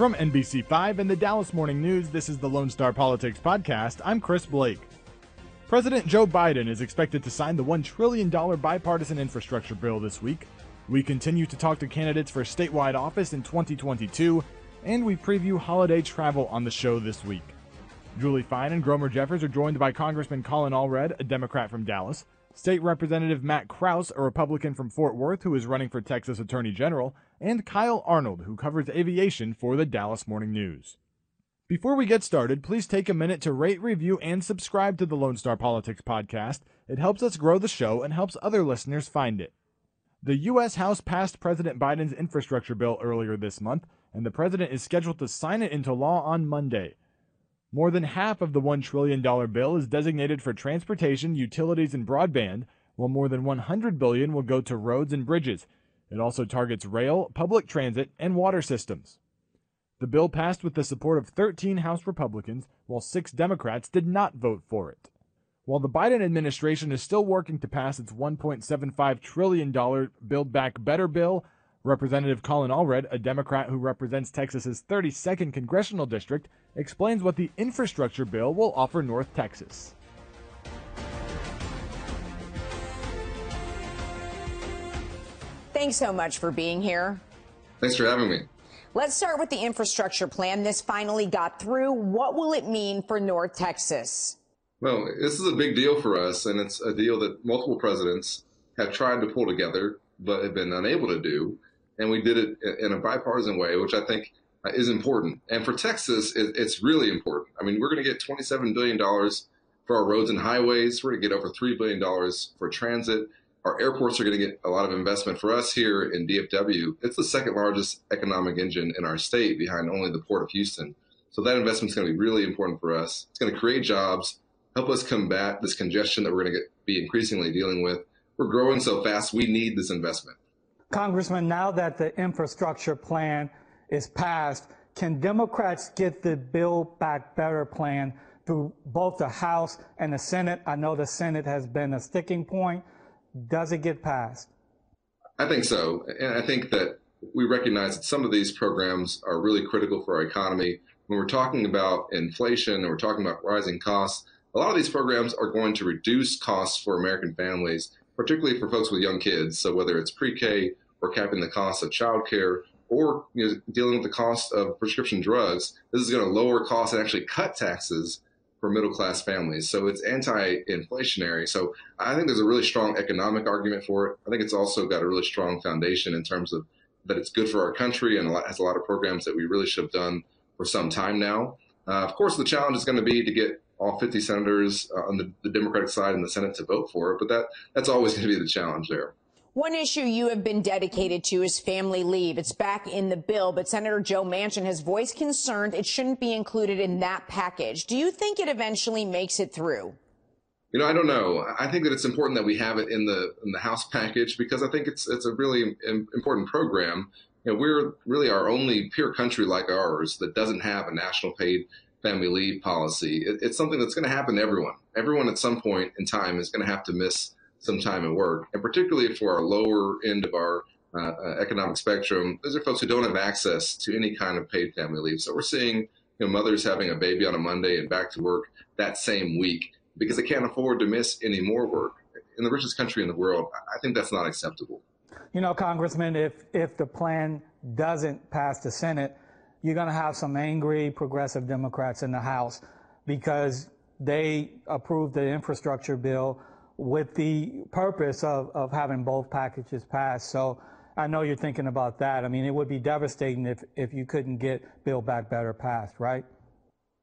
From NBC5 and the Dallas Morning News, this is the Lone Star Politics Podcast. I'm Chris Blake. President Joe Biden is expected to sign the $1 trillion bipartisan infrastructure bill this week. We continue to talk to candidates for statewide office in 2022, and we preview holiday travel on the show this week. Julie Fine and Gromer Jeffers are joined by Congressman Colin Allred, a Democrat from Dallas, State Representative Matt Krause, a Republican from Fort Worth who is running for Texas Attorney General, and Kyle Arnold, who covers aviation for the Dallas Morning News. Before we get started, please take a minute to rate, review, and subscribe to the Lone Star Politics podcast. It helps us grow the show and helps other listeners find it. The U.S. House passed President Biden's infrastructure bill earlier this month, and the president is scheduled to sign it into law on Monday. More than half of the $1 trillion bill is designated for transportation, utilities, and broadband, while more than 100 billion will go to roads and bridges. It also targets rail, public transit, and water systems. The bill passed with the support of 13 House Republicans, while six Democrats did not vote for it. While the Biden administration is still working to pass its $1.75 trillion Build Back Better bill, Representative Colin Allred, a Democrat who represents Texas's 32nd congressional district, explains what the infrastructure bill will offer North Texas. Thanks so much for being here. Thanks for having me. Let's start with the infrastructure plan. This finally got through. What will it mean for North Texas? Well, this is a big deal for us, and it's a deal that multiple presidents have tried to pull together but have been unable to do and we did it in a bipartisan way, which I think uh, is important. And for Texas, it's really important. I mean, we're going to get $27 billion for our roads and highways. We're going to get over $3 billion for transit. Our airports are going to get a lot of investment for us here in DFW. It's the second largest economic engine in our state behind only the Port of Houston. So that investment is going to be really important for us. It's going to create jobs, help us combat this congestion that we're going to get, be increasingly dealing with. We're growing so fast, we need this investment. Congressman, now that the infrastructure plan is passed, can Democrats get the Build Back Better plan through both the House and the Senate? I know the Senate has been a sticking point. Does it get passed? I think so. And I think that we recognize that some of these programs are really critical for our economy. When we're talking about inflation and we're talking about rising costs, a lot of these programs are going to reduce costs for American families, particularly for folks with young kids. So whether it's pre-K or capping the cost of childcare or you know, dealing with the cost of prescription drugs, this is going to lower costs and actually cut taxes for middle class families. So it's anti inflationary. So I think there's a really strong economic argument for it. I think it's also got a really strong foundation in terms of that it's good for our country and has a lot of programs that we really should have done for some time now. Uh, of course, the challenge is going to be to get all 50 senators uh, on the, the Democratic side in the Senate to vote for it, but that that's always going to be the challenge there. One issue you have been dedicated to is family leave. It's back in the bill, but Senator Joe Manchin has voiced concern it shouldn't be included in that package. Do you think it eventually makes it through? You know, I don't know. I think that it's important that we have it in the in the House package because I think it's it's a really important program. You know, we're really our only peer country like ours that doesn't have a national paid family leave policy. It, it's something that's going to happen to everyone. Everyone at some point in time is going to have to miss some time at work. And particularly for our lower end of our uh, uh, economic spectrum, those are folks who don't have access to any kind of paid family leave. So we're seeing you know, mothers having a baby on a Monday and back to work that same week because they can't afford to miss any more work. In the richest country in the world, I think that's not acceptable. You know, Congressman, if, if the plan doesn't pass the Senate, you're going to have some angry progressive Democrats in the House because they approved the infrastructure bill with the purpose of, of having both packages passed. So I know you're thinking about that. I mean, it would be devastating if, if you couldn't get Build Back Better passed, right?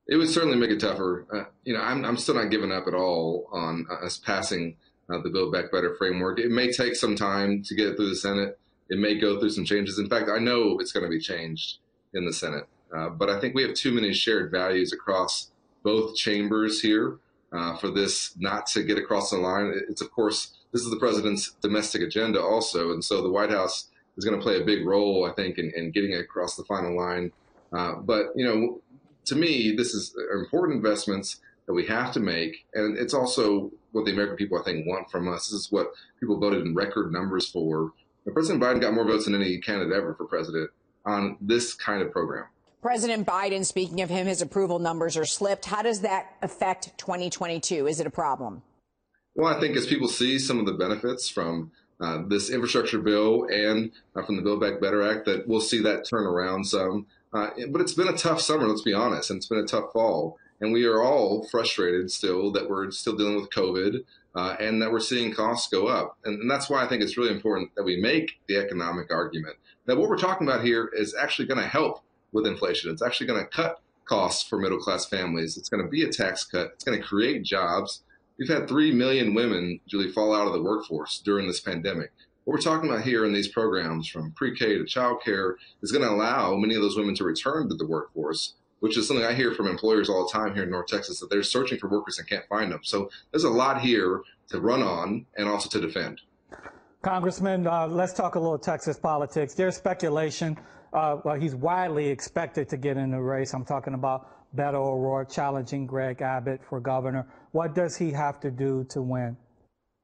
It would certainly make it tougher. Uh, you know, I'm, I'm still not giving up at all on us passing uh, the Build Back Better framework. It may take some time to get it through the Senate. It may go through some changes. In fact, I know it's going to be changed in the Senate. Uh, but I think we have too many shared values across both chambers here uh, for this not to get across the line. It's, of course, this is the president's domestic agenda also. And so the White House is going to play a big role, I think, in, in getting it across the final line. Uh, but, you know, to me, this is important investments that we have to make. And it's also what the American people, I think, want from us. This is what people voted in record numbers for. President Biden got more votes than any candidate ever for president on this kind of program. President Biden, speaking of him, his approval numbers are slipped. How does that affect 2022? Is it a problem? Well, I think as people see some of the benefits from uh, this infrastructure bill and uh, from the Build Back Better Act, that we'll see that turn around some. Uh, but it's been a tough summer, let's be honest, and it's been a tough fall. And we are all frustrated still that we're still dealing with COVID uh, and that we're seeing costs go up. And, and, that's why I think it's really important that we make the economic argument that what we're talking about here is actually going to help with inflation. It's actually going to cut costs for middle class families. It's going to be a tax cut. It's going to create jobs. We've had 3 million women, Julie, fall out of the workforce during this pandemic. What we're talking about here in these programs from pre K to childcare is going to allow many of those women to return to the workforce which is something I hear from employers all the time here in North Texas that they're searching for workers and can't find them. So there's a lot here to run on and also to defend. Congressman, uh, let's talk a little Texas politics. There's speculation. Uh, well, he's widely expected to get in the race. I'm talking about Beto O'Rourke challenging Greg Abbott for governor. What does he have to do to win?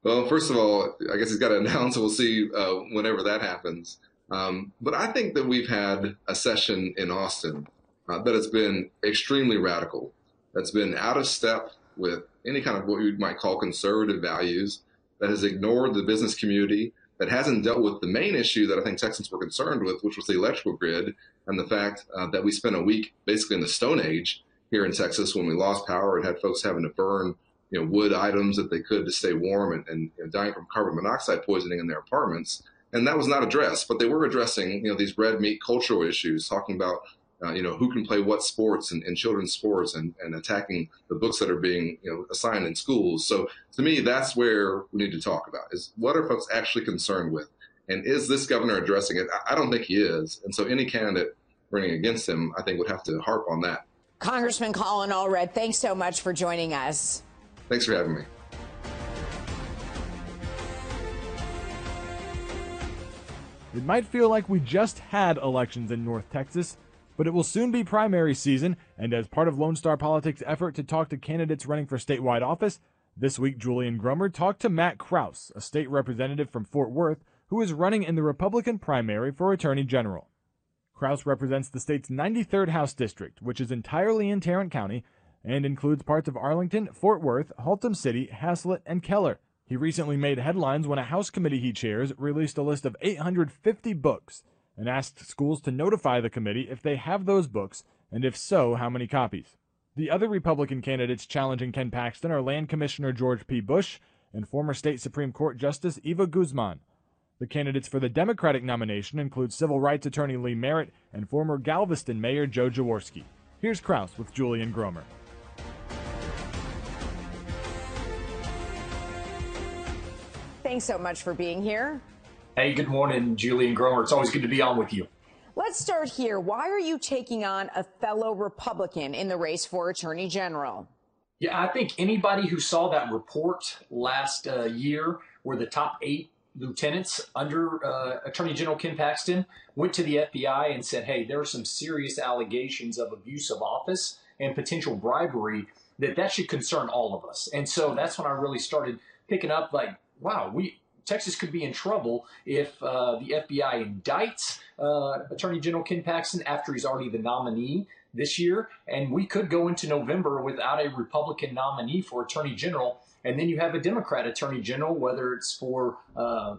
Well, first of all, I guess he's got to announce. We'll see uh, whenever that happens. Um, but I think that we've had a session in Austin uh, that has been extremely radical, that's been out of step with any kind of what you might call conservative values, that has ignored the business community, that hasn't dealt with the main issue that I think Texans were concerned with, which was the electrical grid and the fact uh, that we spent a week basically in the Stone Age here in Texas when we lost power and had folks having to burn you know, wood items that they could to stay warm and, and you know, dying from carbon monoxide poisoning in their apartments. And that was not addressed, but they were addressing, you know, these red meat cultural issues, talking about uh, you know, who can play what sports and, and children's sports and, and attacking the books that are being, you know, assigned in schools. So to me, that's where we need to talk about is what are folks actually concerned with? And is this governor addressing it? I don't think he is. And so any candidate running against him, I think would have to harp on that. Congressman Colin Allred, thanks so much for joining us. Thanks for having me. It might feel like we just had elections in North Texas, but it will soon be primary season, and as part of Lone Star Politics' effort to talk to candidates running for statewide office, this week Julie and Gromer talked to Matt Krause, a state representative from Fort Worth, who is running in the Republican primary for Attorney General. Krause represents the state's 93rd House District, which is entirely in Tarrant County and includes parts of Arlington, Fort Worth, Haltom City, Haslet, and Keller. He recently made headlines when a House committee he chairs released a list of 850 books and asked schools to notify the committee if they have those books, and if so, how many copies. The other Republican candidates challenging Ken Paxton are Land Commissioner George P. Bush and former state Supreme Court Justice Eva Guzman. The candidates for the Democratic nomination include civil rights attorney Lee Merritt and former Galveston Mayor Joe Jaworski. Here's Krause with Julie and Gromer. Thanks so much for being here. Hey, good morning, Julie and Gromer. It's always good to be on with you. Let's start here. Why are you taking on a fellow Republican in the race for Attorney General? Yeah, I think anybody who saw that report last uh, year where the top eight lieutenants under uh, Attorney General Ken Paxton went to the FBI and said, hey, there are some serious allegations of abuse of office and potential bribery that that should concern all of us. And so that's when I really started picking up like, wow, we Texas could be in trouble if uh, the FBI indicts uh, Attorney General Ken Paxton after he's already the nominee this year, and we could go into November without a Republican nominee for Attorney General, and then you have a Democrat Attorney General, whether it's for uh,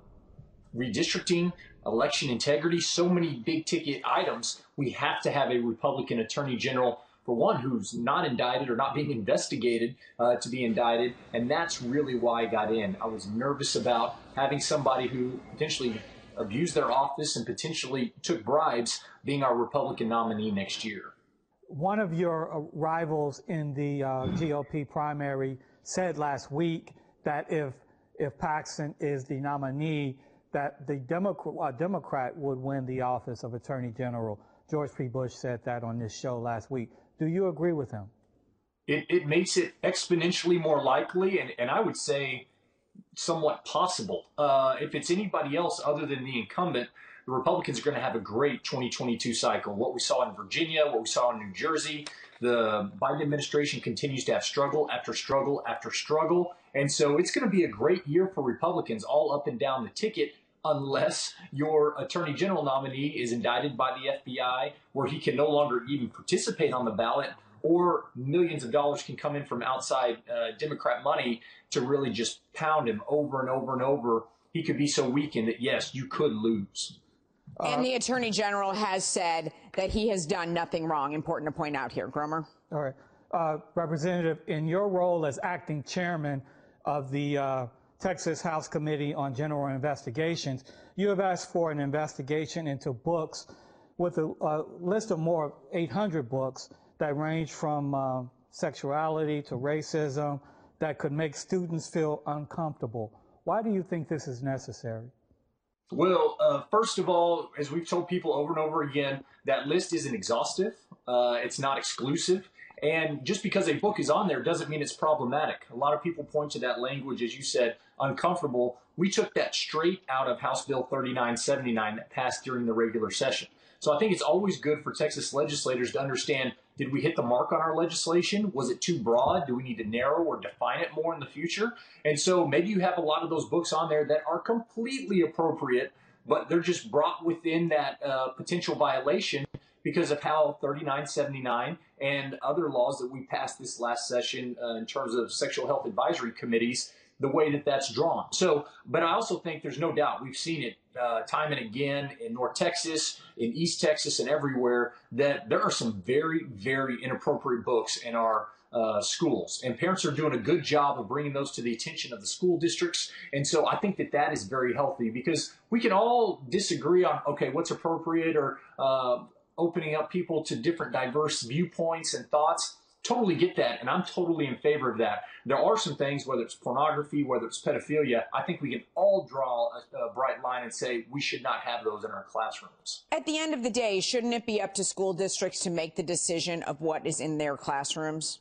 redistricting, election integrity, so many big ticket items. We have to have a Republican Attorney General for one who's not indicted or not being investigated uh, to be indicted. And that's really why I got in. I was nervous about having somebody who potentially abused their office and potentially took bribes being our Republican nominee next year. One of your uh, rivals in the uh, GOP primary said last week that if if Paxton is the nominee, that the Democrat, uh, Democrat would win the office of Attorney General. George P. Bush said that on this show last week. Do you agree with him? It, it makes it exponentially more likely, and, and I would say somewhat possible. Uh, if it's anybody else other than the incumbent, the Republicans are going to have a great 2022 cycle. What we saw in Virginia, what we saw in New Jersey, the Biden administration continues to have struggle after struggle after struggle. And so it's going to be a great year for Republicans all up and down the ticket. unless your attorney general nominee is indicted by the FBI, where he can no longer even participate on the ballot, or millions of dollars can come in from outside uh, Democrat money to really just pound him over and over and over. He could be so weakened that, yes, you could lose. And the attorney general has said that he has done nothing wrong. Important to point out here, Gromer. All right. Uh, Representative, in your role as acting chairman of the uh, Texas House Committee on General Investigations, you have asked for an investigation into books with a, a list of more 800 books that range from uh, sexuality to racism that could make students feel uncomfortable. Why do you think this is necessary? Well, uh, first of all, as we've told people over and over again, that list isn't exhaustive. Uh, it's not exclusive. And just because a book is on there doesn't mean it's problematic. A lot of people point to that language, as you said, uncomfortable. We took that straight out of House Bill 3979 that passed during the regular session. So I think it's always good for Texas legislators to understand did we hit the mark on our legislation? Was it too broad? Do we need to narrow or define it more in the future? And so maybe you have a lot of those books on there that are completely appropriate, but they're just brought within that uh, potential violation because of how 3979 and other laws that we passed this last session uh, in terms of sexual health advisory committees the way that that's drawn. So, but I also think there's no doubt we've seen it uh, time and again in North Texas, in East Texas, and everywhere that there are some very, very inappropriate books in our uh, schools, and parents are doing a good job of bringing those to the attention of the school districts. And so I think that that is very healthy because we can all disagree on okay, what's appropriate or uh, opening up people to different diverse viewpoints and thoughts totally get that, and I'm totally in favor of that. There are some things, whether it's pornography, whether it's pedophilia, I think we can all draw a, a, bright line and say we should not have those in our classrooms. At the end of the day, shouldn't it be up to school districts to make the decision of what is in their classrooms?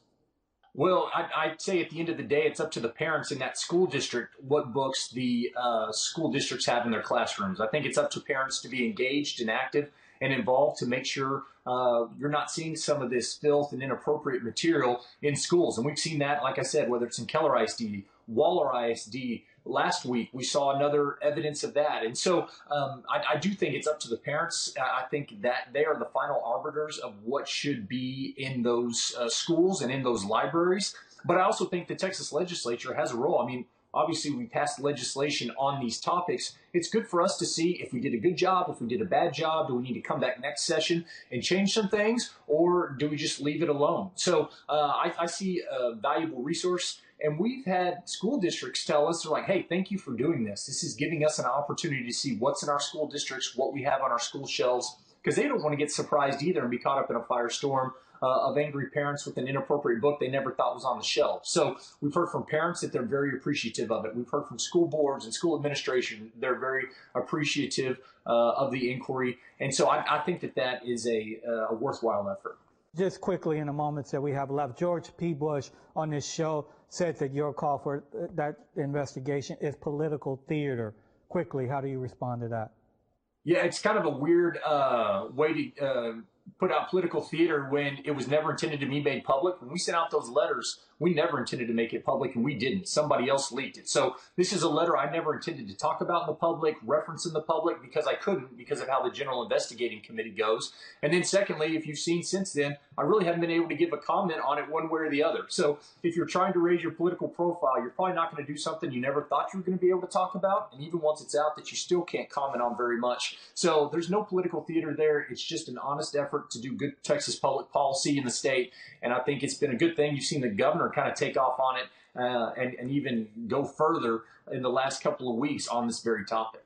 Well, I, would say at the end of the day, it's up to the parents in that school district what books the uh, school districts have in their classrooms. I think it's up to parents to be engaged and active and involved to make sure uh, you're not seeing some of this filth and inappropriate material in schools. And we've seen that, like I said, whether it's in Keller ISD, Waller ISD. Last week, we saw another evidence of that. And so um, I, I, do think it's up to the parents. I think that they are the final arbiters of what should be in those uh, schools and in those libraries. But I also think the Texas legislature has a role. I mean, obviously we passed legislation on these topics. It's good for us to see if we did a good job, if we did a bad job, do we need to come back next session and change some things, or do we just leave it alone? So uh, I, I, see a valuable resource. And we've had school districts tell us, they're like, hey, thank you for doing this. This is giving us an opportunity to see what's in our school districts, what we have on our school shelves, because they don't want to get surprised either and be caught up in a firestorm uh, of angry parents with an inappropriate book they never thought was on the shelf. So we've heard from parents that they're very appreciative of it. We've heard from school boards and school administration they're very appreciative uh, of the inquiry, and so I, I think that that is a, uh, a worthwhile effort. Just quickly, in the moments that we have left, George P. Bush on this show said that your call for uh, that investigation is political theater. Quickly, how do you respond to that? Yeah, it's kind of a weird uh, way to uh, put out political theater when it was never intended to be made public. When we sent out those letters, we never intended to make it public and we didn't. Somebody else leaked it. So this is a letter I never intended to talk about in the public, reference in the public because I couldn't because of how the General Investigating Committee goes. And then secondly, if you've seen since then, I really haven't been able to give a comment on it one way or the other. So if you're trying to raise your political profile, you're probably not going to do something you never thought you were going to be able to talk about. And even once it's out that you still can't comment on very much. So there's no political theater there. It's just an honest effort to do good Texas public policy in the state. And I think it's been a good thing. You've seen the governor kind of take off on it uh, and, and even go further in the last couple of weeks on this very topic.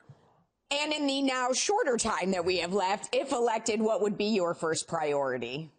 And in the now shorter time that we have left, if elected, what would be your first priority?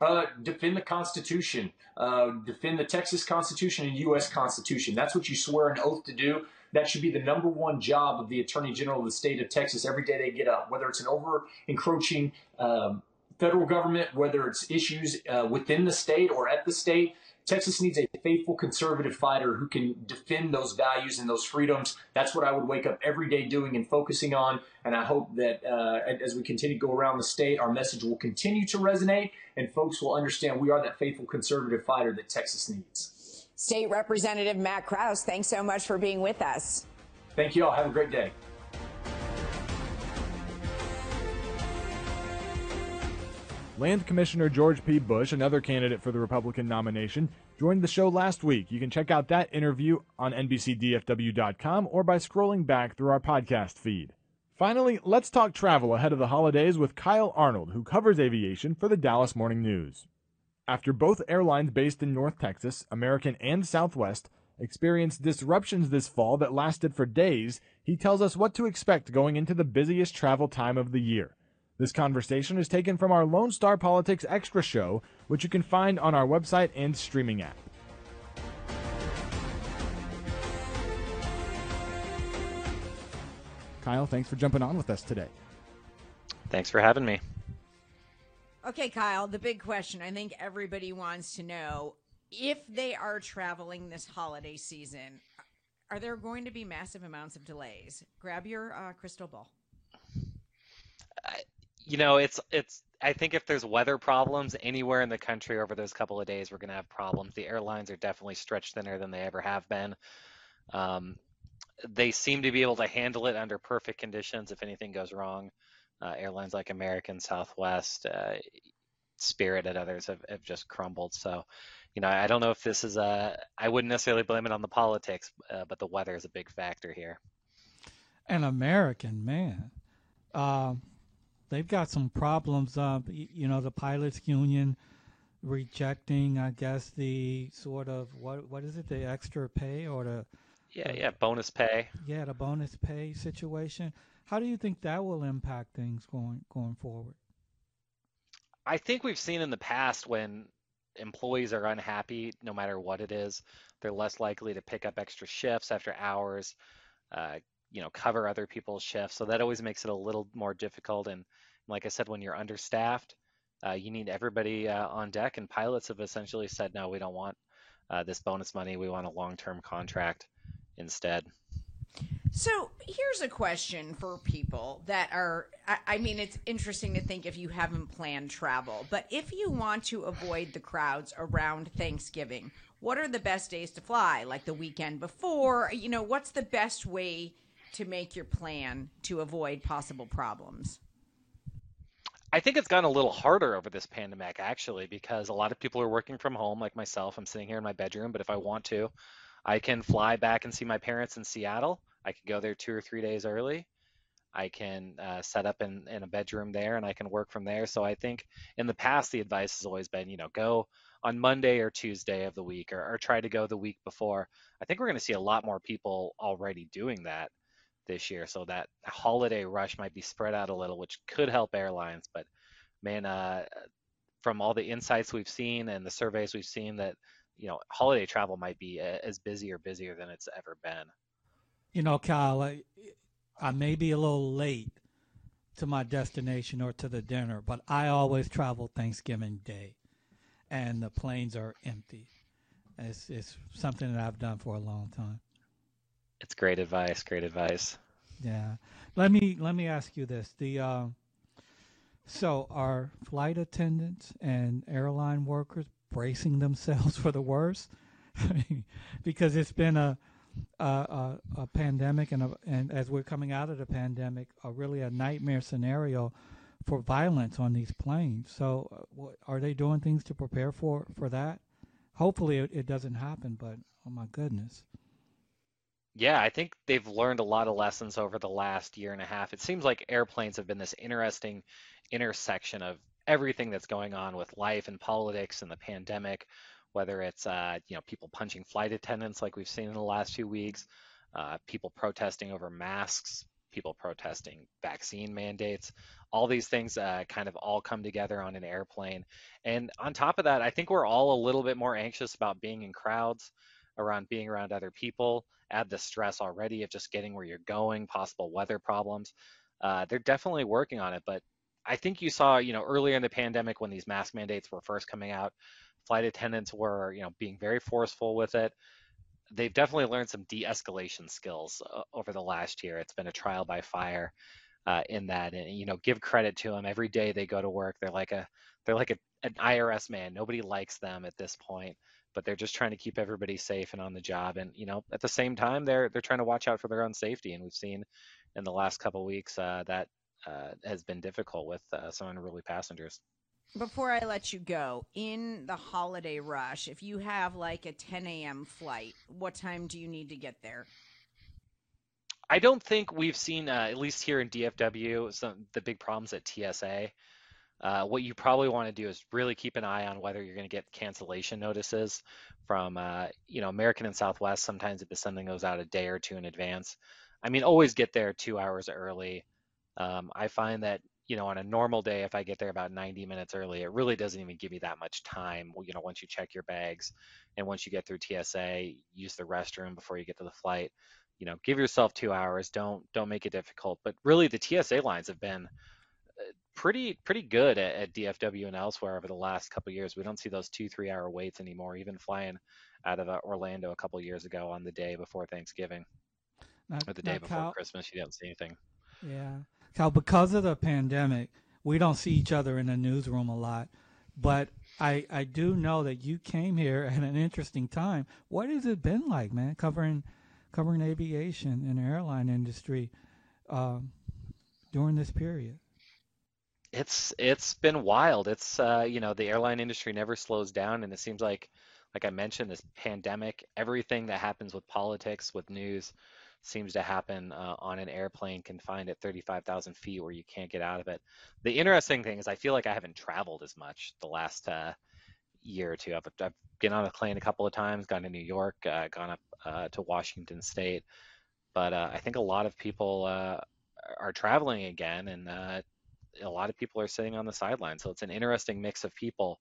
Uh, defend the Constitution, uh, defend the Texas Constitution and U.S. Constitution. That's what you swear an oath to do. That should be the number one job of the Attorney General of the state of Texas every day they get up, whether it's an over encroaching um, federal government, whether it's issues uh, within the state or at the state. Texas needs a faithful conservative fighter who can defend those values and those freedoms. That's what I would wake up every day doing and focusing on. And I hope that uh, as we continue to go around the state, our message will continue to resonate and folks will understand we are that faithful conservative fighter that Texas needs. State Representative Matt Krause, thanks so much for being with us. Thank you all. Have a great day. Land Commissioner George P. Bush, another candidate for the Republican nomination, joined the show last week. You can check out that interview on NBCDFW.com or by scrolling back through our podcast feed. Finally, let's talk travel ahead of the holidays with Kyle Arnold, who covers aviation for the Dallas Morning News. After both airlines based in North Texas, American and Southwest, experienced disruptions this fall that lasted for days, he tells us what to expect going into the busiest travel time of the year. This conversation is taken from our Lone Star Politics Extra show, which you can find on our website and streaming app. Kyle, thanks for jumping on with us today. Thanks for having me. Okay, Kyle, the big question I think everybody wants to know if they are traveling this holiday season, are there going to be massive amounts of delays? Grab your uh, crystal ball. You know, it's it's. I think if there's weather problems anywhere in the country over those couple of days, we're going to have problems. The airlines are definitely stretched thinner than they ever have been. Um, they seem to be able to handle it under perfect conditions if anything goes wrong. Uh, airlines like American, Southwest, uh, Spirit, and others have, have just crumbled. So, you know, I don't know if this is a. I wouldn't necessarily blame it on the politics, uh, but the weather is a big factor here. An American man, uh, they've got some problems. Uh, you know, the pilots' union rejecting, I guess, the sort of what what is it, the extra pay or the yeah, yeah, bonus pay. Yeah, the bonus pay situation. How do you think that will impact things going going forward? I think we've seen in the past when employees are unhappy, no matter what it is, they're less likely to pick up extra shifts after hours, uh, you know, cover other people's shifts. So that always makes it a little more difficult. And like I said, when you're understaffed, uh, you need everybody uh, on deck. And pilots have essentially said, no, we don't want uh, this bonus money. We want a long-term contract instead. So here's a question for people that are, I, I, mean, it's interesting to think if you haven't planned travel, but if you want to avoid the crowds around Thanksgiving, what are the best days to fly? Like the weekend before? You know, what's the best way to make your plan to avoid possible problems? I think it's gotten a little harder over this pandemic, actually, because a lot of people are working from home, like myself. I'm sitting here in my bedroom, but if I want to, I can fly back and see my parents in Seattle I could go there two or three days early. I can uh, set up in, in a bedroom there and I can work from there. So I think in the past, the advice has always been, you know, go on Monday or Tuesday of the week or, or try to go the week before. I think we're going to see a lot more people already doing that this year. So that holiday rush might be spread out a little, which could help airlines. But man, uh, from all the insights we've seen and the surveys we've seen that, you know, holiday travel might be as busy or busier than it's ever been you know, Kyle, I, I may be a little late to my destination or to the dinner, but I always travel Thanksgiving Day, and the planes are empty. It's it's something that I've done for a long time. It's great advice. Great advice. Yeah. Let me let me ask you this: the uh, so are flight attendants and airline workers bracing themselves for the worst? because it's been a a, a, pandemic and, a, and as we're coming out of the pandemic, a really a nightmare scenario for violence on these planes. So, uh, are they doing things to prepare for for that? Hopefully, it, it doesn't happen. But oh my goodness. Yeah, I think they've learned a lot of lessons over the last year and a half. It seems like airplanes have been this interesting intersection of everything that's going on with life and politics and the pandemic whether it's uh, you know people punching flight attendants like we've seen in the last few weeks, uh, people protesting over masks, people protesting vaccine mandates. All these things uh, kind of all come together on an airplane. And on top of that, I think we're all a little bit more anxious about being in crowds, around being around other people. Add the stress already of just getting where you're going, possible weather problems. Uh, they're definitely working on it, but I think you saw, you know, earlier in the pandemic when these mask mandates were first coming out, flight attendants were, you know, being very forceful with it. They've definitely learned some de-escalation skills uh, over the last year. It's been a trial by fire uh, in that, and you know, give credit to them. Every day they go to work, they're like a they're like a, an IRS man. Nobody likes them at this point, but they're just trying to keep everybody safe and on the job. And you know, at the same time, they're they're trying to watch out for their own safety. And we've seen in the last couple weeks uh, that uh, has been difficult with uh, some unruly passengers. Before I let you go, in the holiday rush, if you have like a 10 a.m. flight, what time do you need to get there? I don't think we've seen, uh, at least here in DFW, some the big problems at TSA. Uh, what you probably want to do is really keep an eye on whether you're going to get cancellation notices from, uh, you know, American and Southwest. Sometimes if sending those out a day or two in advance. I mean, always get there two hours early. Um, I find that, you know, on a normal day, if I get there about 90 minutes early, it really doesn't even give me that much time. You know, once you check your bags and once you get through TSA, use the restroom before you get to the flight you know give yourself two hours don't don't make it difficult but really the tsa lines have been pretty pretty good at, at dfw and elsewhere over the last couple years we don't see those two three hour waits anymore even flying out of uh, orlando a couple years ago on the day before thanksgiving or the day before Kyle- christmas you don't see anything Yeah. Kyle, because of the pandemic, we don't see each other in the newsroom a lot. But I, I do know that you came here at an interesting time. What has it been like, man, covering covering aviation and airline industry um, during this period? It's it's been wild. It's uh you know the airline industry never slows down and it seems like like i mentioned this pandemic everything that happens with politics with news seems to happen uh, on an airplane confined at 35,000 feet where you can't get out of it. The interesting thing is i feel like i haven't traveled as much the last uh year or two. I've, I've been on a plane a couple of times gone to new york uh, gone up uh, to washington state. But uh, i think a lot of people uh, are traveling again and a lot of people are sitting on the sidelines. So it's an interesting mix of people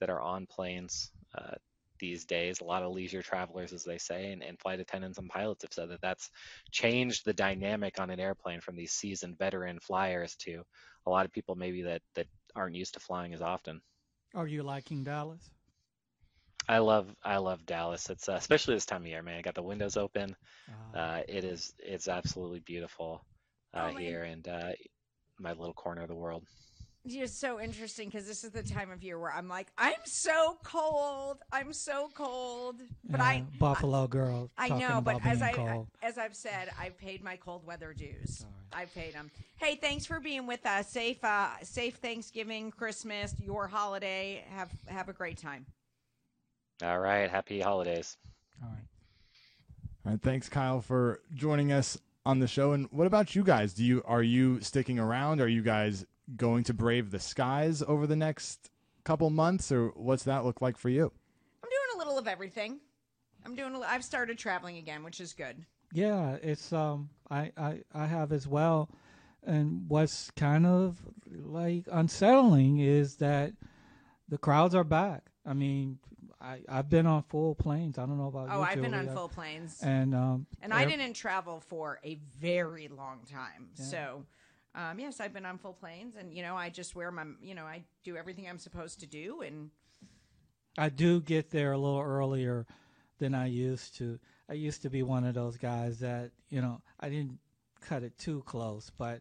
that are on planes uh, these days. A lot of leisure travelers, as they say, and, and flight attendants and pilots have said that that's changed the dynamic on an airplane from these seasoned veteran flyers to a lot of people maybe that that aren't used to flying as often. Are you liking Dallas? I love I love Dallas. It's uh, especially this time of year, man. I got the windows open. Uh, Uh, it is it's absolutely beautiful uh, Oh, man. here and uh, my little corner of the world. It's so interesting because this is the time of year where I'm like, I'm so cold. I'm so cold. But yeah, I, Buffalo girl. I know, but as I cold. as I've said, I've paid my cold weather dues. I've paid them. Hey, thanks for being with us. Safe, uh, safe Thanksgiving, Christmas, your holiday. Have have a great time. All right, happy holidays. All right. All right, thanks, Kyle, for joining us on the show. And what about you guys? Do you are you sticking around? Are you guys going to brave the skies over the next couple months, or what's that look like for you? I'm doing a little of everything. I'm doing. A, I've started traveling again, which is good. Yeah, it's um I, I I have as well. And what's kind of like unsettling is that the crowds are back. I mean, I I've been on full planes. I don't know about you. Oh, I've been on full planes, And um and I didn't travel for a very long time. So, um, yes, I've been on full planes, and you know, I just wear my, you know, I do everything I'm supposed to do, and I do get there a little earlier than I used to. I used to be one of those guys that, you know, I didn't cut it too close, but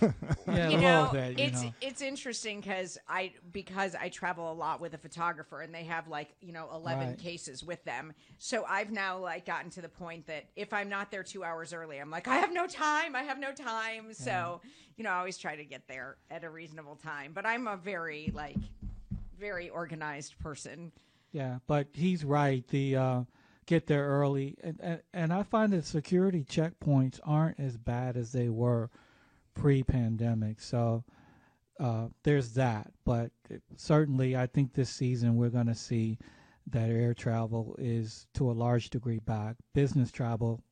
yeah, you know, bit, you it's know. it's interesting because I because I travel a lot with a photographer, and they have like you know eleven Right. cases with them. So I've now like gotten to the point that if I'm not there two hours early, I'm like I have no time. I have no time. So you know, I always try to get there at a reasonable time. But I'm a very like very organized person. Yeah, but he's right. The uh, get there early, and, and and I find that security checkpoints aren't as bad as they were pre-pandemic. So uh, there's that. But certainly, I think this season we're going to see that air travel is to a large degree back. Business travel,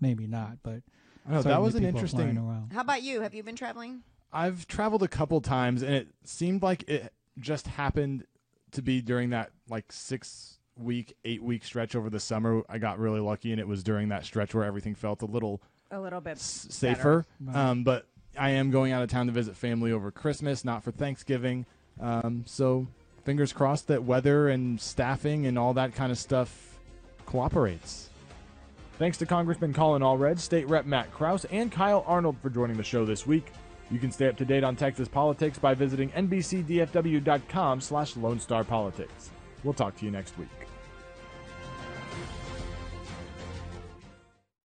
maybe not, but I know, that was an people are flying interesting. Around. How about you? Have you been traveling? I've traveled a couple times, and it seemed like it just happened to be during that like six week, eight week stretch over the summer. I got really lucky, and it was during that stretch where everything felt a little A little bit s- safer. Um, but I am going out of town to visit family over Christmas, not for Thanksgiving. Um, so fingers crossed that weather and staffing and all that kind of stuff cooperates. Thanks to Congressman Colin Allred, State Rep Matt Krause, and Kyle Arnold for joining the show this week. You can stay up to date on Texas politics by visiting nbcdfw.com slash Lone Star Politics. We'll talk to you next week.